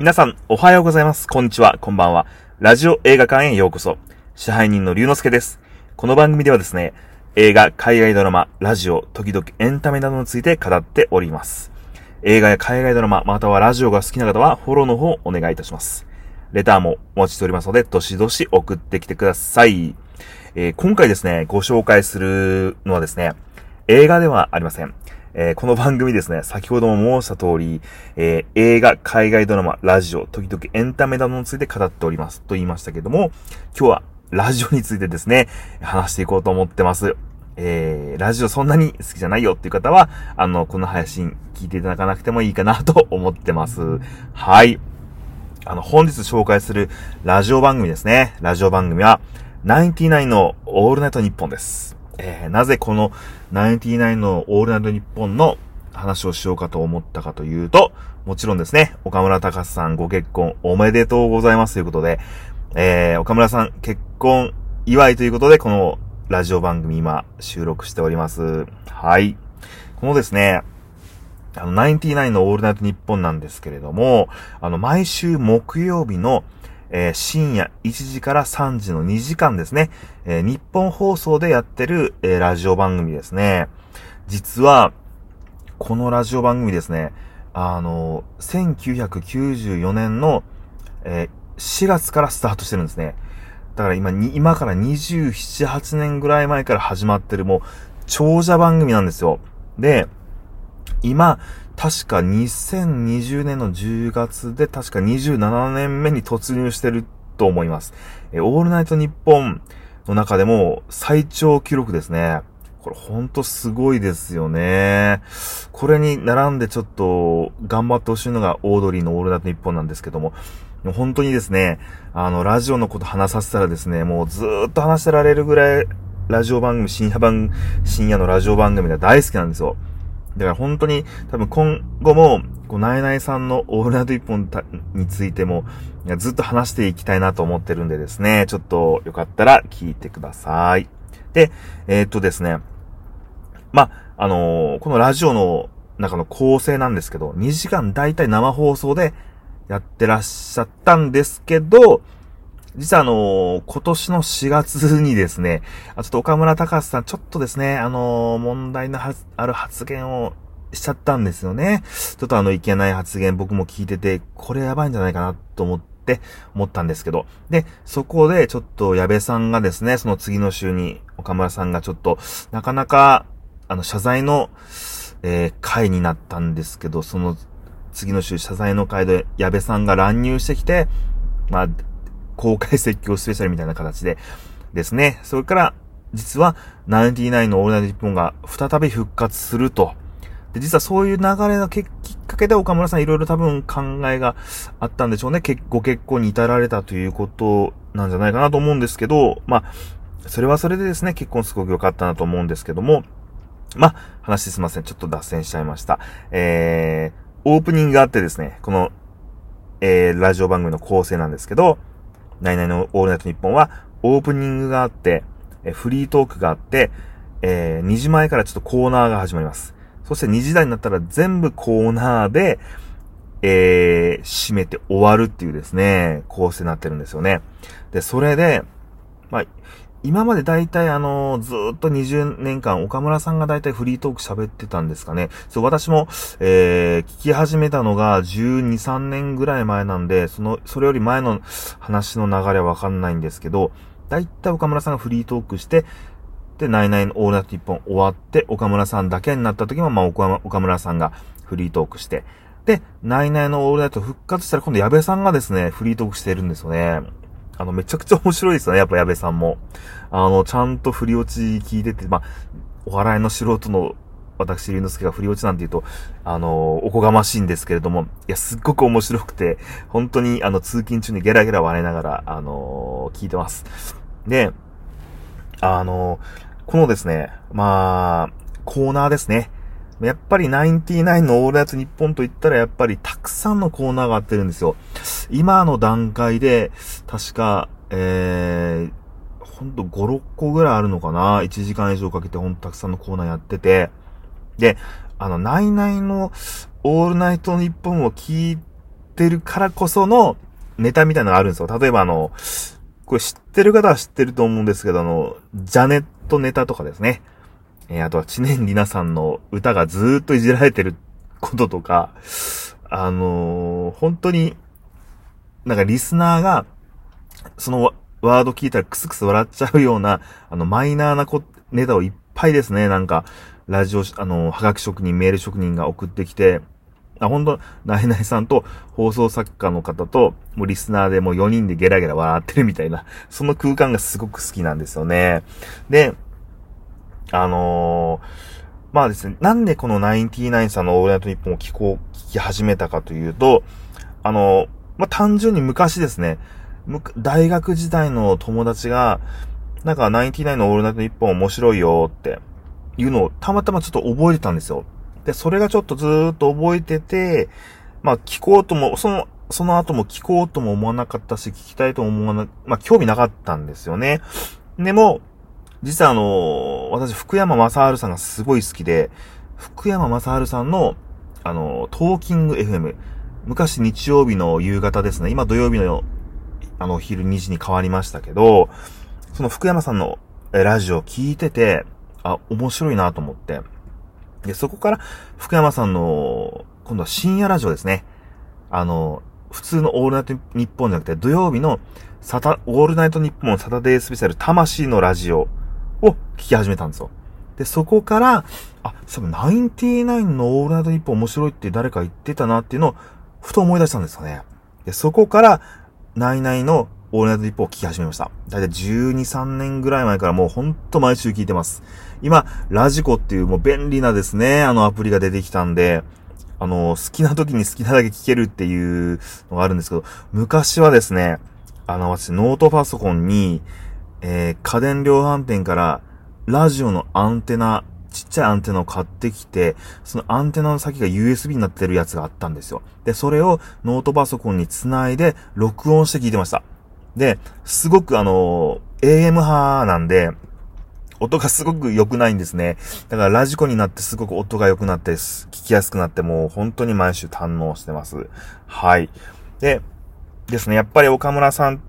皆さん、おはようございます。こんにちは、こんばんは。ラジオ映画館へようこそ。支配人の龍之介です。この番組ではですね、映画、海外ドラマ、ラジオ、時々エンタメなどについて語っております。映画や海外ドラマ、またはラジオが好きな方は、フォローの方お願いいたします。レターもお待ちしておりますので、どしどし送ってきてください。えー今回ですね、ご紹介するのはですね、映画ではありません。えーこの番組ですね、先ほども申した通り、えー映画、海外ドラマ、ラジオ、時々エンタメなどについて語っております。と言いましたけども、今日はラジオについてですね、話していこうと思ってます。えー、ラジオそんなに好きじゃないよっていう方は、あの、この配信聞いていただかなくてもいいかなと 思ってます。はい。あの、本日紹介するラジオ番組ですね。ラジオ番組は、ナインティナインのオールナイトニッポンです。えー、なぜこのナインティナインのオールナイトニッポンの話をしようかと思ったかというと、もちろんですね、岡村隆さんご結婚おめでとうございますということで、えー、岡村さん結婚祝いということで、このラジオ番組今収録しております。はい。このですね、あの、ナインティナインのオールナイトニッポンなんですけれども、あの、毎週木曜日の、えー深夜1時から3時の2時間ですね、えー日本放送でやってる、えーラジオ番組ですね。実は、このラジオ番組ですね、あの、1994年の、え4月からスタートしてるんですね。だから今に、今から27、8年ぐらい前から始まってるもう、長者番組なんですよ。で、今、確か2020年の10月で確か27年目に突入してると思います。えオールナイトニッポンの中でも最長記録ですね。これほんとすごいですよね。これに並んでちょっと頑張ってほしいのがオードリーのオールナイトニッポンなんですけども、本当にですね、あの、ラジオのこと話させたらですね、もうずっと話してられるぐらい、ラジオ番組、深夜番、深夜のラジオ番組が大好きなんですよ。だから本当に多分今後も、こう、ナイナイさんのオールナイト一本についても、ずっと話していきたいなと思ってるんでですね、ちょっとよかったら聞いてください。で、えーっとですね、ま、あのーこのラジオの中の構成なんですけど、2時間だいたい生放送でやってらっしゃったんですけど、実はあのー今年の4月にですね、ちょっと岡村隆史さん、ちょっとですね、あのー問題のある発言をしちゃったんですよね。ちょっとあの、いけない発言僕も聞いてて、これやばいんじゃないかなと思って、思ったんですけど。で、そこでちょっと矢部さんがですね、その次の週に岡村さんがちょっと、なかなか、あの、謝罪の、えー会になったんですけど、その次の週謝罪の会で矢部さんが乱入してきて、まあ、公開説教スペシャルみたいな形でですね。それから、実は、ナインティナインのオールナイトニッポンが再び復活すると。で、実はそういう流れのきっかけで岡村さんいろいろ多分考えがあったんでしょうね。結ご結婚に至られたということなんじゃないかなと思うんですけど、まあ、それはそれでですね、結婚すごく良かったなと思うんですけども、まあ、話すいません。ちょっと脱線しちゃいました。えー、オープニングがあってですね、この、えー、ラジオ番組の構成なんですけど、ナイナイのオールナイトニッポンは、オープニングがあって、えフリートークがあって、えー、2時前からちょっとコーナーが始まります。そして2時台になったら全部コーナーで、えー、締めて終わるっていうですね、構成になってるんですよね。で、それで、まあ、今までだいたいあの、ずっと20年間、岡村さんがだいたいフリートーク喋ってたんですかね。そう、私も、えー、聞き始めたのが12、3年ぐらい前なんで、その、それより前の話の流れはわかんないんですけど、だいたい岡村さんがフリートークして、で、ナイナイのオールナイト一本終わって、岡村さんだけになった時も、まあ、岡村さんがフリートークして、で、ナイナイのオールナイト復活したら今度矢部さんがですね、フリートークしてるんですよね。あの、めちゃくちゃ面白いですよね、やっぱ矢部さんも。あの、ちゃんと振り落ち聞いてて、まあ、お笑いの素人の私、龍之介が振り落ちなんて言うと、あの、おこがましいんですけれども、いや、すっごく面白くて、本当に、あの、通勤中にゲラゲラ笑いながら、あの、聞いてます。で、あの、このですね、まあ、コーナーですね。やっぱりナインティナインのオールナイト日本と言ったらやっぱりたくさんのコーナーがあってるんですよ。今の段階で、確か、えー、ほんと5、6個ぐらいあるのかな ?1 時間以上かけてほんとたくさんのコーナーやってて。で、あの、ナイナイのオールナイト日本を聞いてるからこそのネタみたいなのがあるんですよ。例えばあの、これ知ってる方は知ってると思うんですけど、あの、ジャネットネタとかですね。えー、あとは知念里奈さんの歌がずーっといじられてることとか、あのー、本当に、なんかリスナーが、そのワード聞いたらクスクス笑っちゃうような、あの、マイナーなこネタをいっぱいですね。なんか、ラジオ、あの、はがき職人、メール職人が送ってきて、あ、本当ナイナイさんと放送作家の方と、もうリスナーでもう4人でゲラゲラ笑ってるみたいな、その空間がすごく好きなんですよね。で、あのー、まあですね、なんでこのナインティナインさんのオールナイトニッポンを聞こう、聞き始めたかというと、あのー、まあ単純に昔ですね、大学時代の友達が、なんかナインティナインのオールナイトニッポン面白いよっていうのをたまたまちょっと覚えてたんですよ。で、それがちょっとずーっと覚えてて、まあ聞こうとも、その、その後も聞こうとも思わなかったし、聞きたいとも思わな、まあ興味なかったんですよね。でも、実はあの、私、福山雅治さんがすごい好きで、福山雅治さんの、あの、トーキング FM、昔日曜日の夕方ですね、今土曜日の、あの、昼2時に変わりましたけど、その福山さんのラジオを聞いてて、あ、面白いなと思って。で、そこから福山さんの、今度は深夜ラジオですね。あの、普通のオールナイトニッポンじゃなくて、土曜日のサタ、オールナイトニッポンサタデースペシャル魂のラジオを聞き始めたんですよ。で、そこから、あ、多分、ナインティナインのオールナイトニッポン面白いって誰か言ってたなっていうのを、ふと思い出したんですよね。で、そこから、ナイナイのオールナイトニッポンを聞き始めました。だいたい12、3年ぐらい前からもうほんと毎週聞いてます。今、ラジコっていうもう便利なですね、あのアプリが出てきたんで、あの、好きな時に好きなだけ聞けるっていうのがあるんですけど、昔はですね、あの、私、ノートパソコンに、えー、家電量販店からラジオのアンテナ、ちっちゃいアンテナを買ってきて、そのアンテナの先が USB になってるやつがあったんですよ。で、それをノートパソコンにつないで録音して聞いてました。で、すごくあの、AM 派なんで、音がすごく良くないんですね。だからラジコになってすごく音が良くなって、聞きやすくなってもう本当に毎週堪能してます。はい。で、ですね、やっぱり岡村さん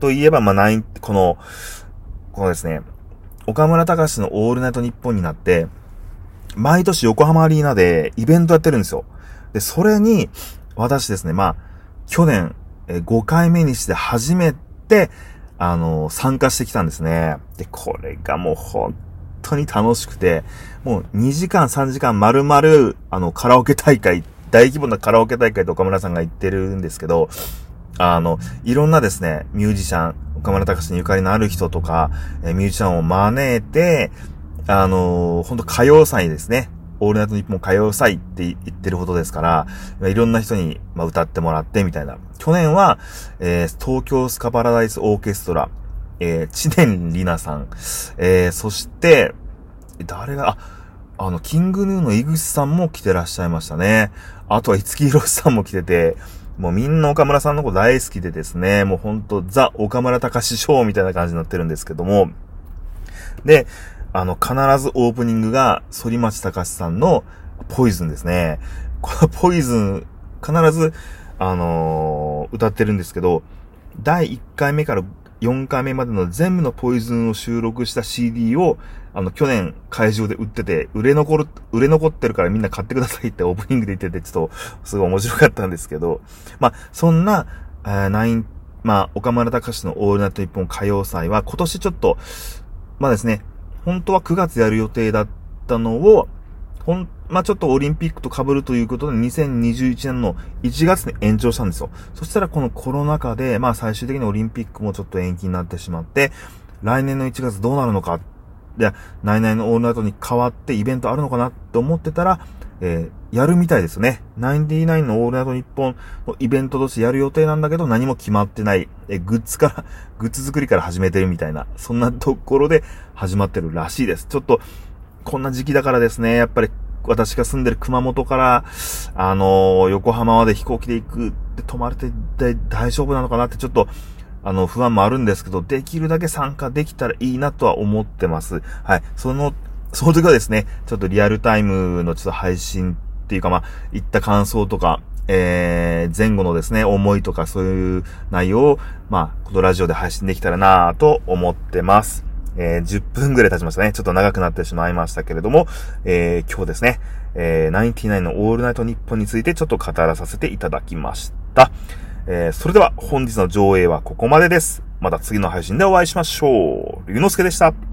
といえば、まあ、ない、この、このですね、岡村隆史のオールナイトニッポンになって、毎年横浜アリーナでイベントやってるんですよ。で、それに、私ですね、まあ、去年、5回目にして初めて、あの、参加してきたんですね。で、これがもう本当に楽しくて、もう2時間3時間丸々、あの、カラオケ大会、大規模なカラオケ大会と岡村さんが言ってるんですけど、あの、いろんなですね、ミュージシャン、岡村隆史にゆかりのある人とか、えミュージシャンを招いて、あのー、ほんと歌謡祭ですね。オールナイトニッポン歌謡祭って言ってるほどですから、いろんな人に、ま歌ってもらってみたいな。去年は、えー、東京スカパラダイスオーケストラ、えー、知念里奈さん、えー、そして、誰が、あ、あの、キングヌーの井口さんも来てらっしゃいましたね。あとは五木ひろしさんも来てて、もうみんな岡村さんのこと大好きでですね、もうほんとザ・岡村隆史ショーみたいな感じになってるんですけども、で、あの、必ずオープニングが、反町隆史さんのポイズンですね。この ポイズン、必ず、あのー、歌ってるんですけど、第1回目から4回目までの全部のポイズンを収録した CD を、あの、去年会場で売ってて、売れ残る、売れ残ってるからみんな買ってくださいって オープニングで言ってて、ちょっと、すごい面白かったんですけど、まあ、そんな、えー、ナイン、まあ、岡村隆史のオールナイト一本歌謡祭は今年ちょっと、まあですね、本当は9月やる予定だったのを、ほん、まあ、ちょっとオリンピックと被るということで、2021年の1月に延長したんですよ。そしたらこのコロナ禍で、まあ、最終的にオリンピックもちょっと延期になってしまって、来年の1月どうなるのか、で、ナイナイのオールナイトに変わってイベントあるのかなって思ってたら、えー、やるみたいですね。ナインティナインのオールナイト日本のイベントとしてやる予定なんだけど何も決まってない。えー、グッズから、グッズ作りから始めてるみたいな、そんなところで 始まってるらしいです。ちょっと、こんな時期だからですね、やっぱり私が住んでる熊本から、あのー、横浜まで飛行機で行くって泊まれて大丈夫なのかなってちょっと、あの、不安もあるんですけど、できるだけ参加できたらいいなとは思ってます。はい。その、その時はですね、ちょっとリアルタイムのちょっと配信っていうかまあ、行った感想とか、えー、前後のですね、思いとかそういう内容を、まあ、このラジオで配信できたらなぁと思ってます。えー、10分ぐらい経ちましたね。ちょっと長くなってしまいましたけれども、えー、今日ですね、えー、ナインティナインのオールナイトニッポンについてちょっと語らさせていただきました。えー、それでは本日の上映はここまでです。また次の配信でお会いしましょう。龍之介でした。